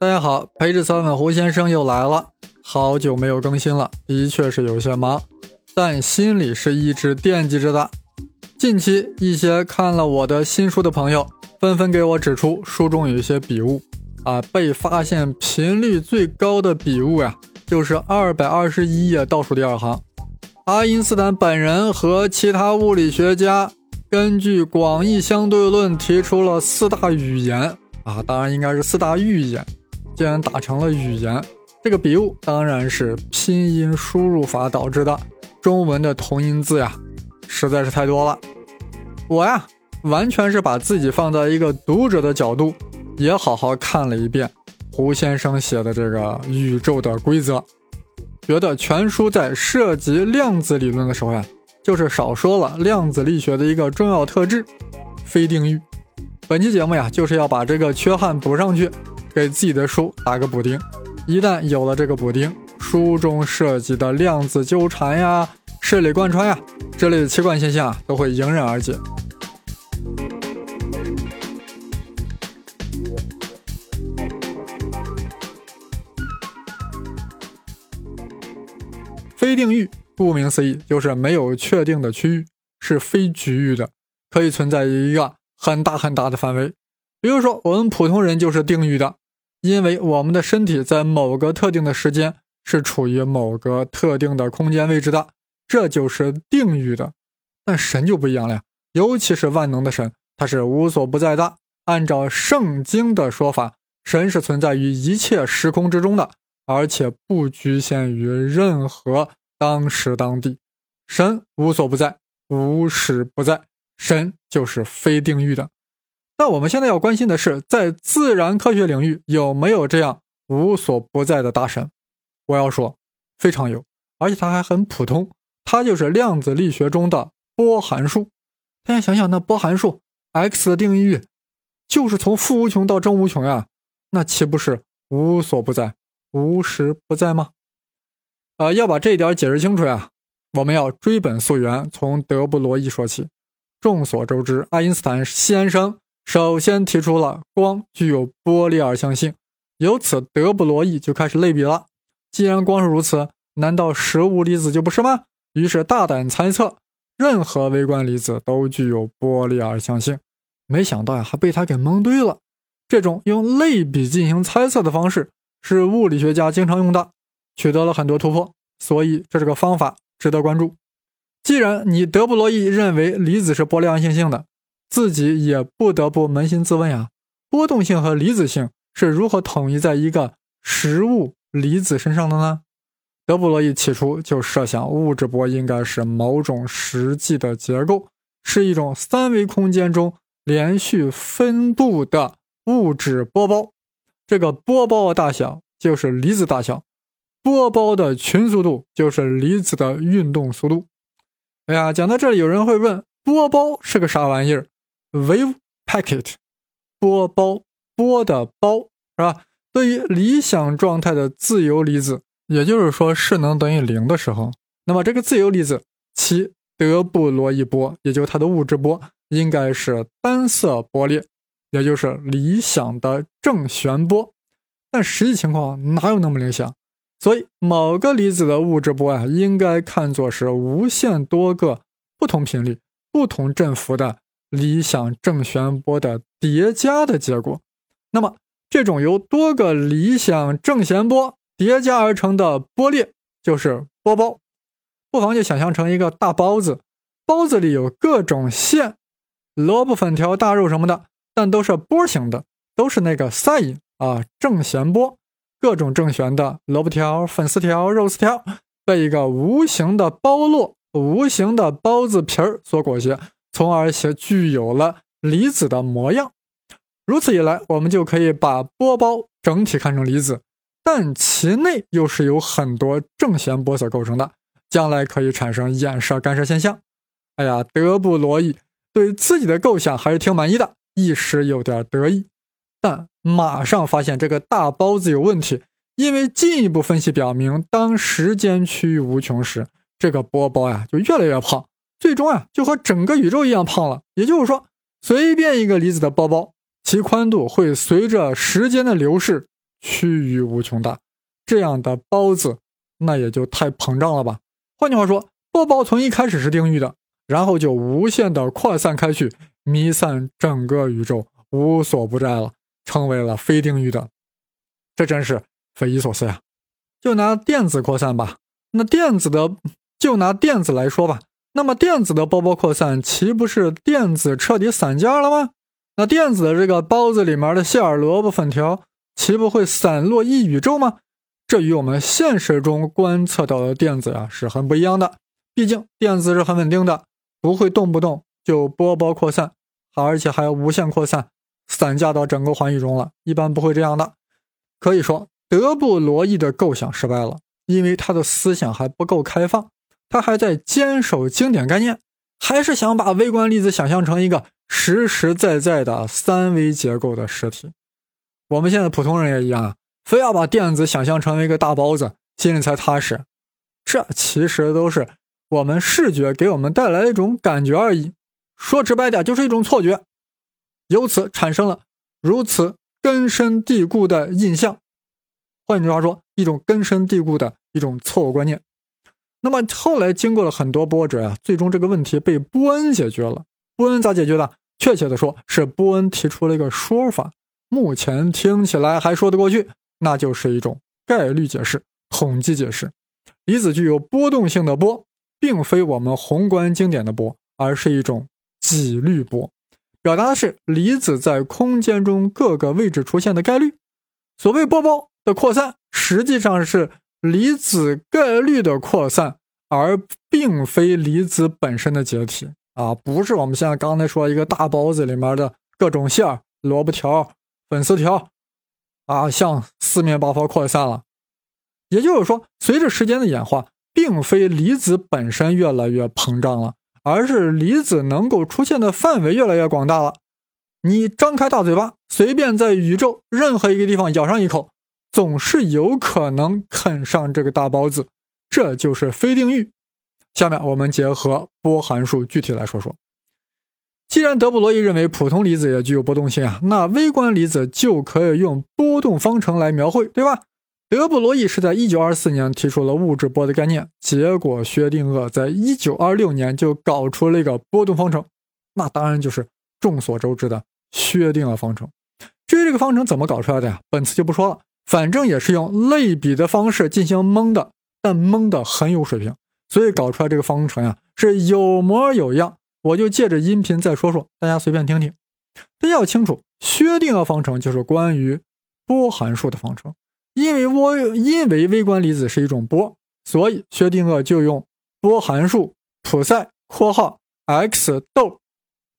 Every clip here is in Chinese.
大家好，陪着三问胡先生又来了，好久没有更新了，的确是有些忙，但心里是一直惦记着的。近期一些看了我的新书的朋友，纷纷给我指出书中有一些笔误啊，被发现频率最高的笔误呀，就是二百二十一页倒数第二行。爱因斯坦本人和其他物理学家根据广义相对论提出了四大语言啊，当然应该是四大预言。既然打成了语言，这个笔误当然是拼音输入法导致的。中文的同音字呀，实在是太多了。我呀，完全是把自己放在一个读者的角度，也好好看了一遍胡先生写的这个宇宙的规则。觉得全书在涉及量子理论的时候呀，就是少说了量子力学的一个重要特质——非定域。本期节目呀，就是要把这个缺憾补上去，给自己的书打个补丁。一旦有了这个补丁，书中涉及的量子纠缠呀、势力贯穿呀这类的奇怪现象都会迎刃而解。非定域，顾名思义，就是没有确定的区域，是非局域的，可以存在于一个很大很大的范围。比如说，我们普通人就是定域的，因为我们的身体在某个特定的时间是处于某个特定的空间位置的，这就是定域的。但神就不一样了呀，尤其是万能的神，他是无所不在的。按照圣经的说法，神是存在于一切时空之中的。而且不局限于任何当时当地，神无所不在，无时不在，神就是非定域的。那我们现在要关心的是，在自然科学领域有没有这样无所不在的大神？我要说，非常有，而且它还很普通，它就是量子力学中的波函数。大家想想，那波函数 x 的定义域就是从负无穷到正无穷呀，那岂不是无所不在？无时不在吗？呃，要把这一点解释清楚呀，我们要追本溯源，从德布罗意说起。众所周知，爱因斯坦先生首先提出了光具有波粒二象性，由此德布罗意就开始类比了。既然光是如此，难道实物粒子就不是吗？于是大胆猜测，任何微观粒子都具有波粒二象性。没想到呀，还被他给蒙对了。这种用类比进行猜测的方式。是物理学家经常用的，取得了很多突破，所以这是个方法，值得关注。既然你德布罗意认为离子是波粒二象性的，自己也不得不扪心自问呀：波动性和离子性是如何统一在一个实物离子身上的呢？德布罗意起初就设想物质波应该是某种实际的结构，是一种三维空间中连续分布的物质波包。这个波包的大小就是离子大小，波包的群速度就是离子的运动速度。哎呀，讲到这里，有人会问：波包是个啥玩意儿？Wave packet，波包，波的包是吧？对于理想状态的自由离子，也就是说势能等于零的时候，那么这个自由离子其德布罗意波，也就它的物质波，应该是单色波列。也就是理想的正弦波，但实际情况哪有那么理想？所以某个离子的物质波啊，应该看作是无限多个不同频率、不同振幅的理想正弦波的叠加的结果。那么，这种由多个理想正弦波叠加而成的波列就是波包。不妨就想象成一个大包子，包子里有各种馅，萝卜、粉条、大肉什么的。但都是波形的，都是那个 sin 啊，正弦波，各种正弦的萝卜条、粉丝条、肉丝条，被一个无形的包络、无形的包子皮儿所裹挟，从而且具有了离子的模样。如此一来，我们就可以把波包整体看成离子，但其内又是由很多正弦波所构成的，将来可以产生衍射干涉现象。哎呀，德布罗意对自己的构想还是挺满意的。一时有点得意，但马上发现这个大包子有问题，因为进一步分析表明，当时间趋于无穷时，这个波包呀就越来越胖，最终啊就和整个宇宙一样胖了。也就是说，随便一个离子的包包，其宽度会随着时间的流逝趋于无穷大。这样的包子，那也就太膨胀了吧？换句话说，波包从一开始是定域的，然后就无限的扩散开去，弥散整个宇宙，无所不在了，成为了非定域的。这真是匪夷所思呀！就拿电子扩散吧，那电子的，就拿电子来说吧。那么电子的波波扩散，岂不是电子彻底散架了吗？那电子的这个包子里面的馅儿萝卜粉条，岂不会散落一宇宙吗？这与我们现实中观测到的电子啊是很不一样的。毕竟电子是很稳定的，不会动不动就波波扩散，而且还无限扩散，散架到整个环宇中了。一般不会这样的。可以说，德布罗意的构想失败了，因为他的思想还不够开放。他还在坚守经典概念，还是想把微观粒子想象成一个实实在在的三维结构的实体。我们现在普通人也一样啊，非要把电子想象成为一个大包子，心里才踏实。这其实都是我们视觉给我们带来一种感觉而已。说直白点，就是一种错觉，由此产生了如此根深蒂固的印象。换句话说，一种根深蒂固的一种错误观念。那么后来经过了很多波折啊，最终这个问题被波恩解决了。波恩咋解决的？确切的说，是波恩提出了一个说法，目前听起来还说得过去，那就是一种概率解释、统计解释。离子具有波动性的波，并非我们宏观经典的波，而是一种几率波，表达的是离子在空间中各个位置出现的概率。所谓波包的扩散，实际上是。离子概率的扩散，而并非离子本身的解体啊，不是我们现在刚才说一个大包子里面的各种馅儿、萝卜条、粉丝条啊，向四面八方扩散了。也就是说，随着时间的演化，并非离子本身越来越膨胀了，而是离子能够出现的范围越来越广大了。你张开大嘴巴，随便在宇宙任何一个地方咬上一口。总是有可能啃上这个大包子，这就是非定域。下面我们结合波函数具体来说说。既然德布罗意认为普通离子也具有波动性啊，那微观离子就可以用波动方程来描绘，对吧？德布罗意是在1924年提出了物质波的概念，结果薛定谔在1926年就搞出了一个波动方程，那当然就是众所周知的薛定谔方程。至于这个方程怎么搞出来的呀？本次就不说了。反正也是用类比的方式进行蒙的，但蒙的很有水平，所以搞出来这个方程呀是有模有样。我就借着音频再说说，大家随便听听。大家要清楚，薛定谔方程就是关于波函数的方程，因为我因为微观离子是一种波，所以薛定谔就用波函数普赛（括号 x 逗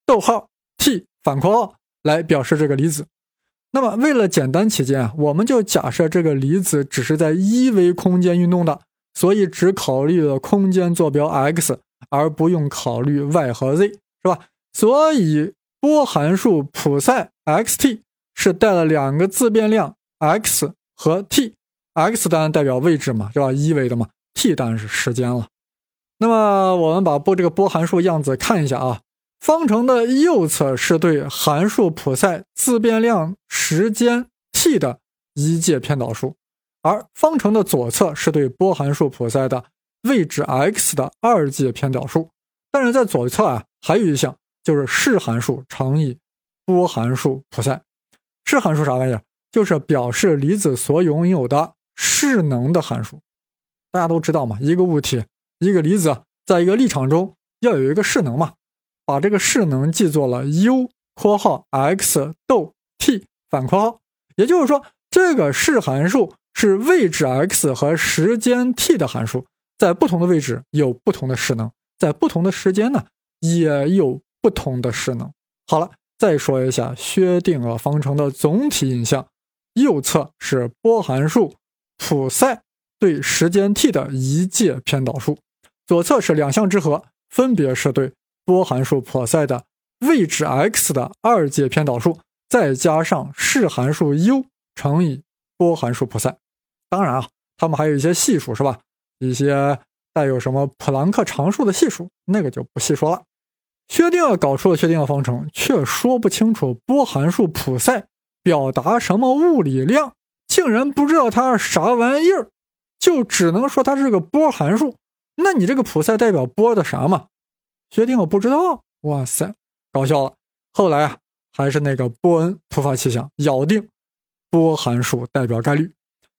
逗号 t 反括号）来表示这个离子。那么，为了简单起见，我们就假设这个离子只是在一维空间运动的，所以只考虑了空间坐标 x，而不用考虑 y 和 z，是吧？所以波函数普赛 xt 是带了两个自变量 x 和 t，x 当然代表位置嘛，是吧？一维的嘛，t 当然是时间了。那么我们把波这个波函数样子看一下啊。方程的右侧是对函数普赛自变量时间 t 的一阶偏导数，而方程的左侧是对波函数普赛的位置 x 的二阶偏导数。但是在左侧啊，还有一项就是势函数乘以波函数普赛。势函数啥玩意儿？就是表示离子所拥有的势能的函数。大家都知道嘛，一个物体，一个离子，在一个立场中要有一个势能嘛。把这个势能记作了 U（ 括号 x 逗 t 反括号），也就是说，这个势函数是位置 x 和时间 t 的函数，在不同的位置有不同的势能，在不同的时间呢也有不同的势能。好了，再说一下薛定谔方程的总体印象：右侧是波函数普赛对时间 t 的一阶偏导数，左侧是两项之和，分别是对。波函数普赛的位置 x 的二阶偏导数，再加上势函数 u 乘以波函数普赛。当然啊，他们还有一些系数，是吧？一些带有什么普朗克常数的系数，那个就不细说了。薛定谔搞出了薛定谔方程，却说不清楚波函数普赛表达什么物理量，竟然不知道它是啥玩意儿，就只能说它是个波函数。那你这个普赛代表波的啥嘛？薛定谔不知道。哇塞，搞笑了。后来啊，还是那个波恩突发奇想，咬定波函数代表概率。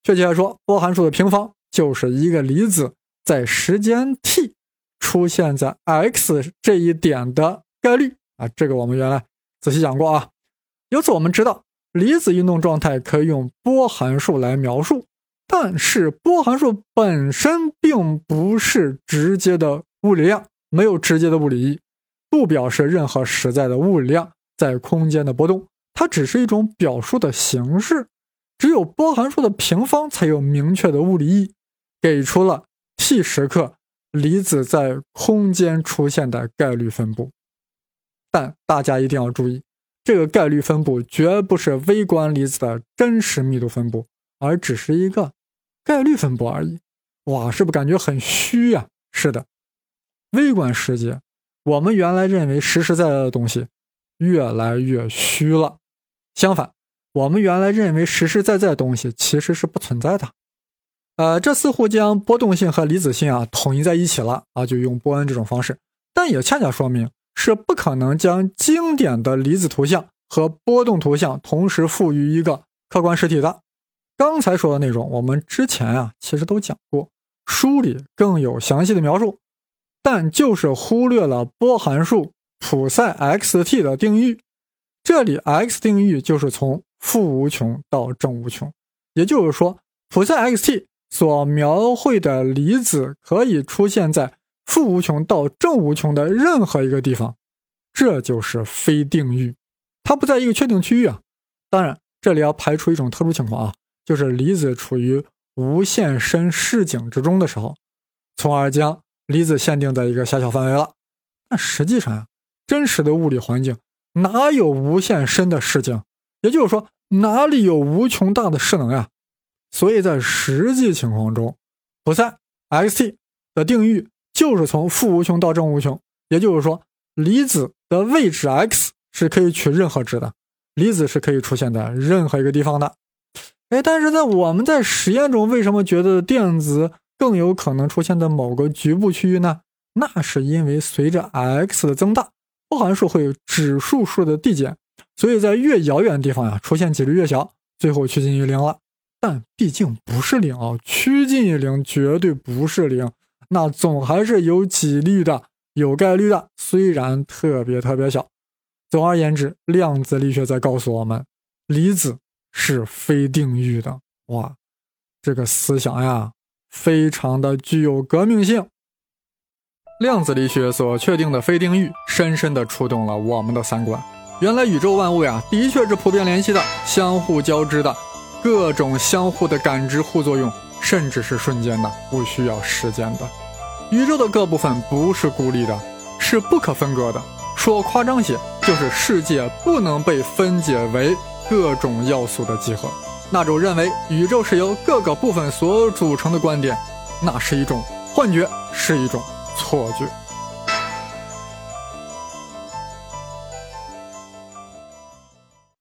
确切来说，波函数的平方就是一个离子在时间 t 出现在 x 这一点的概率啊。这个我们原来仔细讲过啊。由此我们知道。离子运动状态可以用波函数来描述，但是波函数本身并不是直接的物理量，没有直接的物理意义，不表示任何实在的物理量在空间的波动，它只是一种表述的形式。只有波函数的平方才有明确的物理意义，给出了 t 时刻离子在空间出现的概率分布。但大家一定要注意。这个概率分布绝不是微观离子的真实密度分布，而只是一个概率分布而已。哇，是不是感觉很虚呀？是的，微观世界，我们原来认为实实在在的东西，越来越虚了。相反，我们原来认为实实在在的东西其实是不存在的。呃，这似乎将波动性和离子性啊统一在一起了啊，就用波恩这种方式，但也恰恰说明。是不可能将经典的离子图像和波动图像同时赋予一个客观实体的。刚才说的内容，我们之前啊其实都讲过，书里更有详细的描述，但就是忽略了波函数普赛 x_t 的定义。这里 x 定义就是从负无穷到正无穷，也就是说，普赛 x_t 所描绘的离子可以出现在。负无穷到正无穷的任何一个地方，这就是非定域，它不在一个确定区域啊。当然，这里要排除一种特殊情况啊，就是离子处于无限深视井之中的时候，从而将离子限定在一个狭小范围了。但实际上呀，真实的物理环境哪有无限深的视景？也就是说，哪里有无穷大的势能呀？所以在实际情况中，普赛 x_t 的定义。就是从负无穷到正无穷，也就是说，离子的位置 x 是可以取任何值的，离子是可以出现在任何一个地方的。哎，但是在我们在实验中为什么觉得电子更有可能出现在某个局部区域呢？那是因为随着 x 的增大，波函数会有指数数的递减，所以在越遥远的地方呀，出现几率越小，最后趋近于零了。但毕竟不是零啊，趋近于零绝对不是零。那总还是有几率的，有概率的，虽然特别特别小。总而言之，量子力学在告诉我们，离子是非定域的。哇，这个思想呀，非常的具有革命性。量子力学所确定的非定域，深深的触动了我们的三观。原来宇宙万物呀，的确是普遍联系的，相互交织的，各种相互的感知互作用，甚至是瞬间的，不需要时间的。宇宙的各部分不是孤立的，是不可分割的。说夸张些，就是世界不能被分解为各种要素的集合。那种认为宇宙是由各个部分所组成的观点，那是一种幻觉，是一种错觉。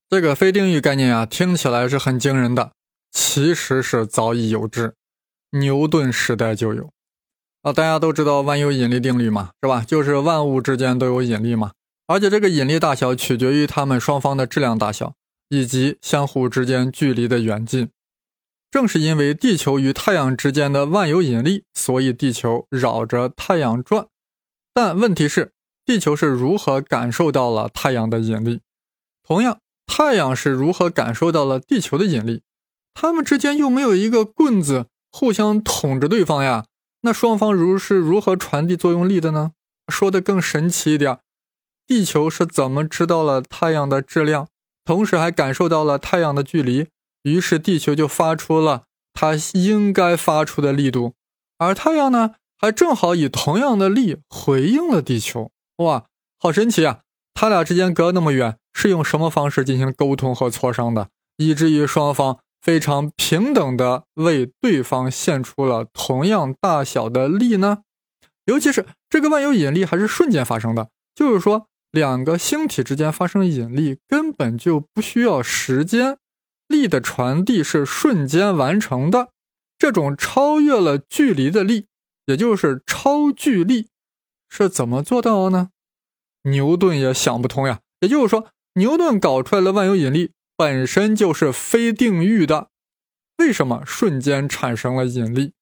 这个非定域概念啊，听起来是很惊人的，其实是早已有之，牛顿时代就有。啊，大家都知道万有引力定律嘛，是吧？就是万物之间都有引力嘛，而且这个引力大小取决于它们双方的质量大小以及相互之间距离的远近。正是因为地球与太阳之间的万有引力，所以地球绕着太阳转。但问题是，地球是如何感受到了太阳的引力？同样，太阳是如何感受到了地球的引力？它们之间又没有一个棍子互相捅着对方呀？那双方如是如何传递作用力的呢？说的更神奇一点，地球是怎么知道了太阳的质量，同时还感受到了太阳的距离，于是地球就发出了它应该发出的力度，而太阳呢，还正好以同样的力回应了地球。哇，好神奇啊！他俩之间隔那么远，是用什么方式进行沟通和磋商的，以至于双方？非常平等的为对方献出了同样大小的力呢，尤其是这个万有引力还是瞬间发生的，就是说两个星体之间发生引力根本就不需要时间，力的传递是瞬间完成的，这种超越了距离的力，也就是超距力，是怎么做到呢？牛顿也想不通呀。也就是说，牛顿搞出来的万有引力本身就是非定域的，为什么瞬间产生了引力？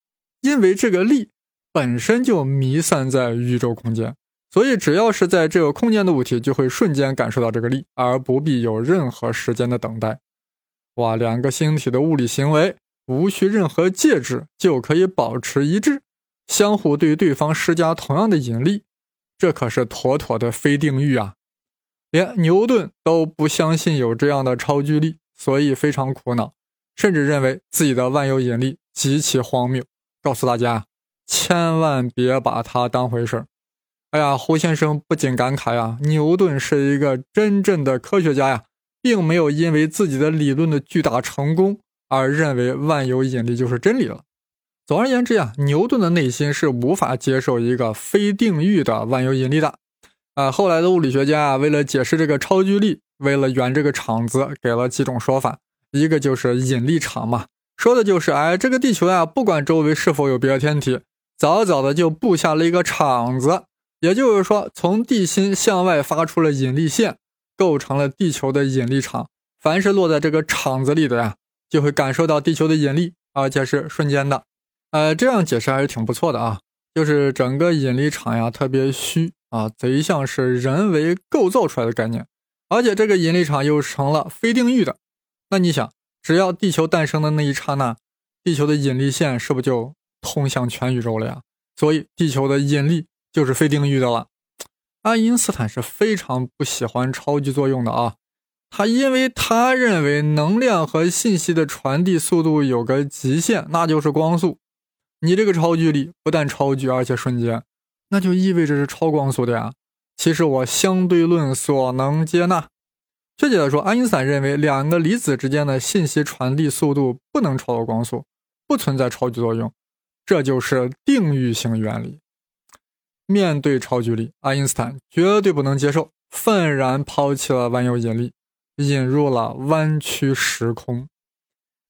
因为这个力本身就弥散在宇宙空间，所以只要是在这个空间的物体就会瞬间感受到这个力，而不必有任何时间的等待。哇，两个星体的物理行为无需任何介质就可以保持一致，相互对对方施加同样的引力，这可是妥妥的非定域啊！连牛顿都不相信有这样的超距力，所以非常苦恼，甚至认为自己的万有引力极其荒谬。告诉大家，千万别把它当回事儿。哎呀，胡先生不禁感慨呀，牛顿是一个真正的科学家呀，并没有因为自己的理论的巨大成功而认为万有引力就是真理了。总而言之呀，牛顿的内心是无法接受一个非定域的万有引力的。啊，后来的物理学家啊，为了解释这个超距力，为了圆这个场子，给了几种说法，一个就是引力场嘛。说的就是，哎，这个地球呀，不管周围是否有别的天体，早早的就布下了一个场子，也就是说，从地心向外发出了引力线，构成了地球的引力场。凡是落在这个场子里的呀，就会感受到地球的引力，而且是瞬间的。呃，这样解释还是挺不错的啊，就是整个引力场呀特别虚啊，贼像是人为构造出来的概念，而且这个引力场又成了非定域的。那你想？只要地球诞生的那一刹那，地球的引力线是不是就通向全宇宙了呀？所以地球的引力就是非定域的了。爱因斯坦是非常不喜欢超距作用的啊，他因为他认为能量和信息的传递速度有个极限，那就是光速。你这个超距力不但超距，而且瞬间，那就意味着是超光速的呀。其实我相对论所能接纳。确切的说，爱因斯坦认为两个离子之间的信息传递速度不能超过光速，不存在超距作用，这就是定域性原理。面对超距力，爱因斯坦绝对不能接受，愤然抛弃了万有引力，引入了弯曲时空。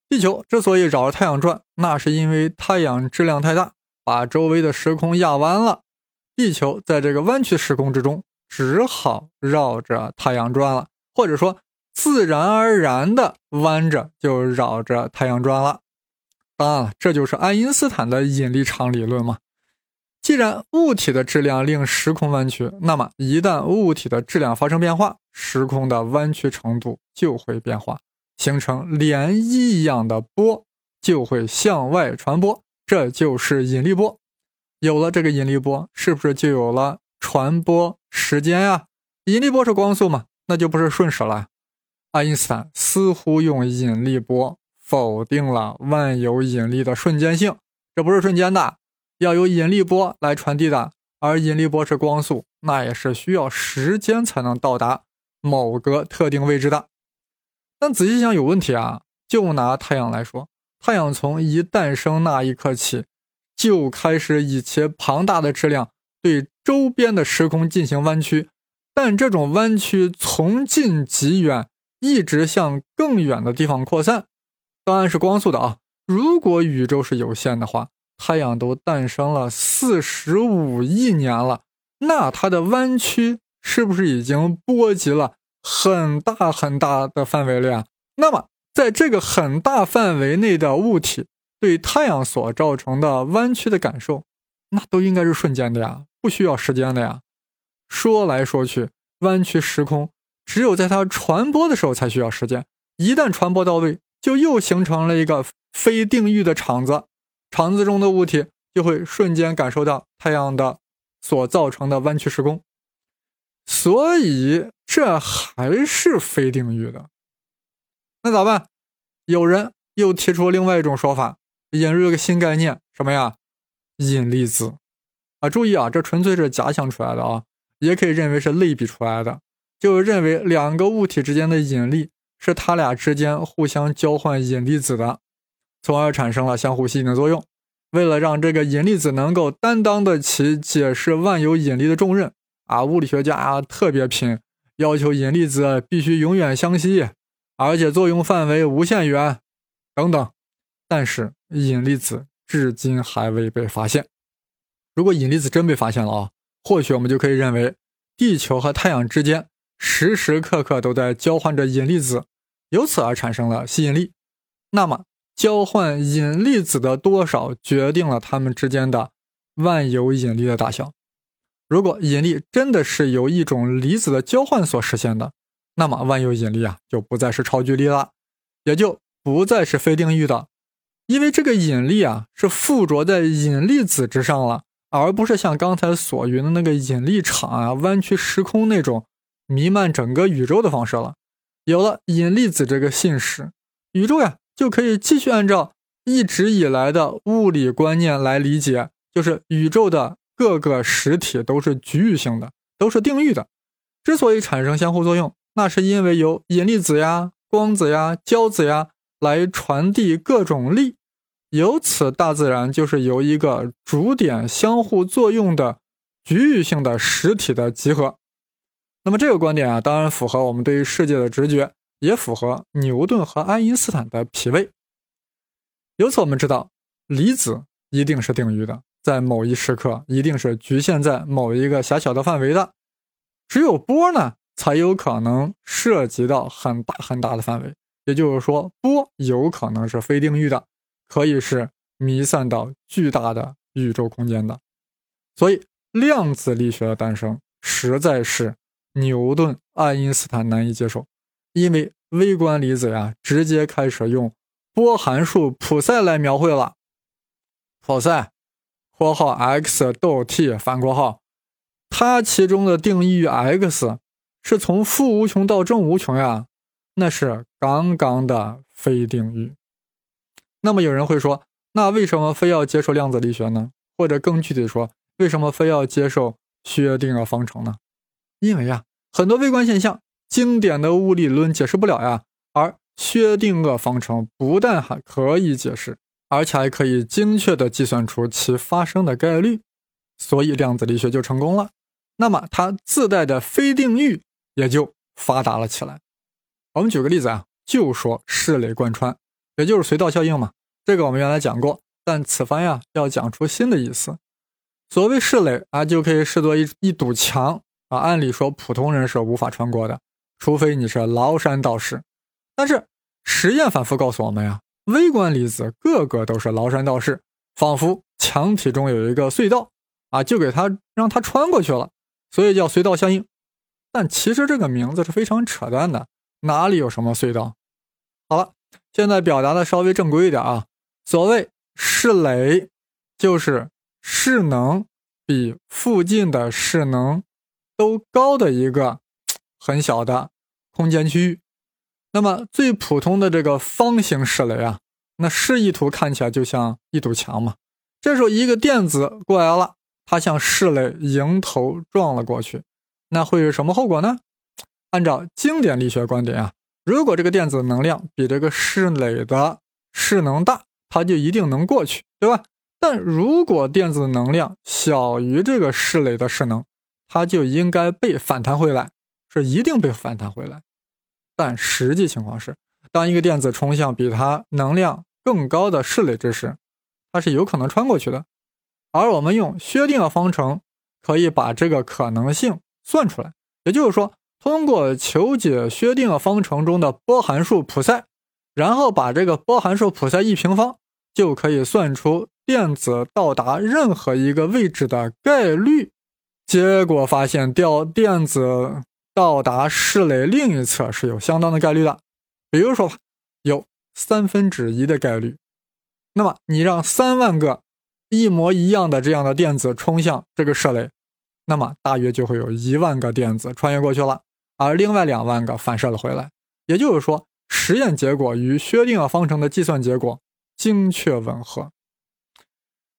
地球之所以绕着太阳转，那是因为太阳质量太大，把周围的时空压弯了。地球在这个弯曲时空之中，只好绕着太阳转了。或者说，自然而然的弯着就绕着太阳转了。当然了，这就是爱因斯坦的引力场理论嘛。既然物体的质量令时空弯曲，那么一旦物体的质量发生变化，时空的弯曲程度就会变化，形成涟漪一样的波，就会向外传播，这就是引力波。有了这个引力波，是不是就有了传播时间呀？引力波是光速嘛？那就不是瞬时了。爱因斯坦似乎用引力波否定了万有引力的瞬间性，这不是瞬间的，要有引力波来传递的。而引力波是光速，那也是需要时间才能到达某个特定位置的。但仔细想，有问题啊！就拿太阳来说，太阳从一诞生那一刻起，就开始以其庞大的质量对周边的时空进行弯曲。但这种弯曲从近及远，一直向更远的地方扩散，当然是光速的啊。如果宇宙是有限的话，太阳都诞生了四十五亿年了，那它的弯曲是不是已经波及了很大很大的范围了呀？那么，在这个很大范围内的物体对太阳所造成的弯曲的感受，那都应该是瞬间的呀，不需要时间的呀。说来说去，弯曲时空只有在它传播的时候才需要时间。一旦传播到位，就又形成了一个非定域的场子，场子中的物体就会瞬间感受到太阳的所造成的弯曲时空。所以这还是非定域的。那咋办？有人又提出另外一种说法，引入一个新概念，什么呀？引力子啊！注意啊，这纯粹是假想出来的啊。也可以认为是类比出来的，就认为两个物体之间的引力是它俩之间互相交换引力子的，从而产生了相互吸引的作用。为了让这个引力子能够担当得起解释万有引力的重任，啊，物理学家啊特别拼，要求引力子必须永远相吸，而且作用范围无限远，等等。但是引力子至今还未被发现。如果引力子真被发现了啊，或许我们就可以认为，地球和太阳之间时时刻刻都在交换着引力子，由此而产生了吸引力。那么，交换引力子的多少决定了它们之间的万有引力的大小。如果引力真的是由一种离子的交换所实现的，那么万有引力啊就不再是超距离了，也就不再是非定域的，因为这个引力啊是附着在引力子之上了，而不是像刚才所云的那个引力场啊弯曲时空那种弥漫整个宇宙的方式了。有了引力子这个信使，宇宙呀就可以继续按照一直以来的物理观念来理解，就是宇宙的。各个实体都是局域性的，都是定域的。之所以产生相互作用，那是因为由引力子呀、光子呀、胶子呀来传递各种力，由此大自然就是由一个主点相互作用的局域性的实体的集合。那么这个观点啊，当然符合我们对于世界的直觉，也符合牛顿和爱因斯坦的脾胃。由此我们知道，离子一定是定域的。在某一时刻，一定是局限在某一个狭小的范围的。只有波呢，才有可能涉及到很大很大的范围。也就是说，波有可能是非定域的，可以是弥散到巨大的宇宙空间的。所以，量子力学的诞生实在是牛顿、爱因斯坦难以接受，因为微观粒子呀，直接开始用波函数普赛来描绘了。普赛。括号 x 逗 t 反括号，它其中的定义域 x 是从负无穷到正无穷呀，那是刚刚的非定域。那么有人会说，那为什么非要接受量子力学呢？或者更具体说，为什么非要接受薛定谔方程呢？因为呀，很多微观现象，经典的物理论解释不了呀，而薛定谔方程不但还可以解释。而且还可以精确地计算出其发生的概率，所以量子力学就成功了。那么它自带的非定域也就发达了起来。我们举个例子啊，就说室垒贯穿，也就是隧道效应嘛。这个我们原来讲过，但此番呀要讲出新的意思。所谓室垒啊，就可以视作一一堵墙啊。按理说普通人是无法穿过的，除非你是崂山道士。但是实验反复告诉我们呀。微观粒子个个都是崂山道士，仿佛墙体中有一个隧道啊，就给它让它穿过去了，所以叫隧道效应。但其实这个名字是非常扯淡的，哪里有什么隧道？好了，现在表达的稍微正规一点啊。所谓势垒，就是势能比附近的势能都高的一个很小的空间区域。那么最普通的这个方形室垒啊，那示意图看起来就像一堵墙嘛。这时候一个电子过来了，它向室垒迎头撞了过去，那会是什么后果呢？按照经典力学观点啊，如果这个电子能量比这个室垒的势能大，它就一定能过去，对吧？但如果电子能量小于这个室垒的势能，它就应该被反弹回来，是一定被反弹回来。但实际情况是，当一个电子冲向比它能量更高的室垒之时，它是有可能穿过去的。而我们用薛定谔方程可以把这个可能性算出来。也就是说，通过求解薛定谔方程中的波函数普赛，然后把这个波函数普赛一平方，就可以算出电子到达任何一个位置的概率。结果发现，掉电子。到达室垒另一侧是有相当的概率的，比如说有三分之一的概率。那么你让三万个一模一样的这样的电子冲向这个室垒，那么大约就会有一万个电子穿越过去了，而另外两万个反射了回来。也就是说，实验结果与薛定谔方程的计算结果精确吻合。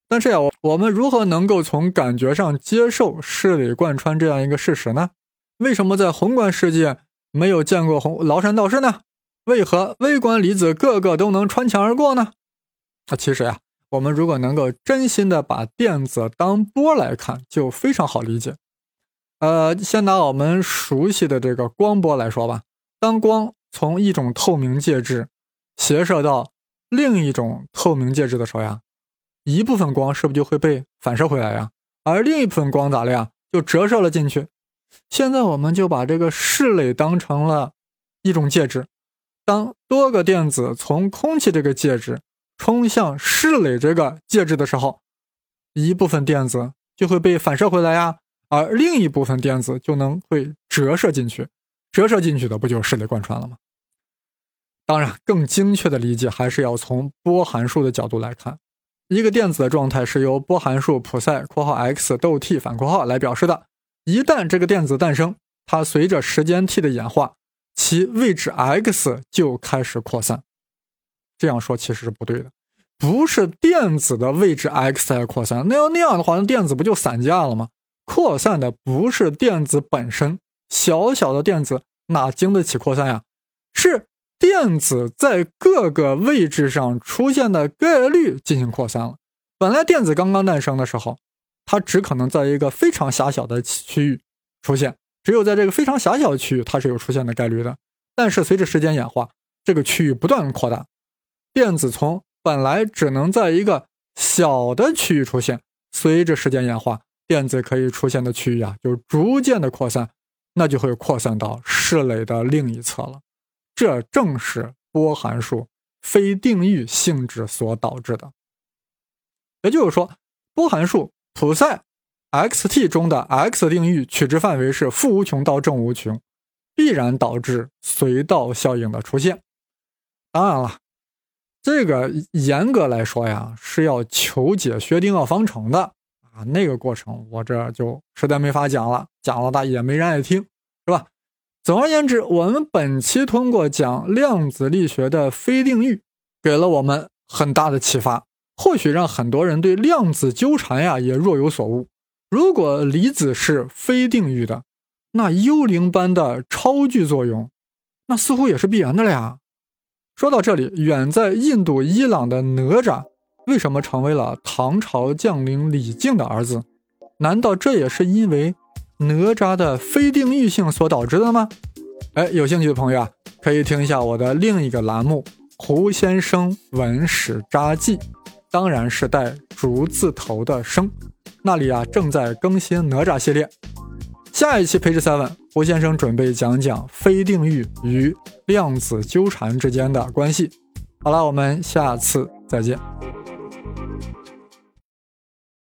但是呀，我我们如何能够从感觉上接受室垒贯穿这样一个事实呢？为什么在宏观世界没有见过红崂山道士呢？为何微观粒子个个都能穿墙而过呢？啊，其实呀，我们如果能够真心的把电子当波来看，就非常好理解。呃，先拿我们熟悉的这个光波来说吧。当光从一种透明介质斜射到另一种透明介质的时候呀，一部分光是不是就会被反射回来呀？而另一部分光咋了呀？就折射了进去。现在我们就把这个室垒当成了一种介质，当多个电子从空气这个介质冲向室垒这个介质的时候，一部分电子就会被反射回来呀，而另一部分电子就能会折射进去，折射进去的不就是室垒贯穿了吗？当然，更精确的理解还是要从波函数的角度来看，一个电子的状态是由波函数普赛（括号 x 逗 t 反括号）来表示的。一旦这个电子诞生，它随着时间 t 的演化，其位置 x 就开始扩散。这样说其实是不对的，不是电子的位置 x 在扩散，那要那样的话，那电子不就散架了吗？扩散的不是电子本身，小小的电子哪经得起扩散呀？是电子在各个位置上出现的概率进行扩散了。本来电子刚刚诞生的时候。它只可能在一个非常狭小的区域出现，只有在这个非常狭小的区域，它是有出现的概率的。但是随着时间演化，这个区域不断扩大，电子从本来只能在一个小的区域出现，随着时间演化，电子可以出现的区域啊，就逐渐的扩散，那就会扩散到室垒的另一侧了。这正是波函数非定域性质所导致的。也就是说，波函数。普赛 x_t 中的 x 定域取值范围是负无穷到正无穷，必然导致隧道效应的出现。当然了，这个严格来说呀，是要求解薛定谔方程的啊。那个过程我这就实在没法讲了，讲了大也没人爱听，是吧？总而言之，我们本期通过讲量子力学的非定域，给了我们很大的启发。或许让很多人对量子纠缠呀也若有所悟。如果离子是非定域的，那幽灵般的超距作用，那似乎也是必然的了呀。说到这里，远在印度伊朗的哪吒为什么成为了唐朝将领李靖的儿子？难道这也是因为哪吒的非定域性所导致的吗？哎，有兴趣的朋友啊，可以听一下我的另一个栏目《胡先生文史札记》。当然是带“竹”字头的生，那里啊正在更新哪吒系列。下一期配置 seven 胡先生准备讲讲非定域与量子纠缠之间的关系。好了，我们下次再见。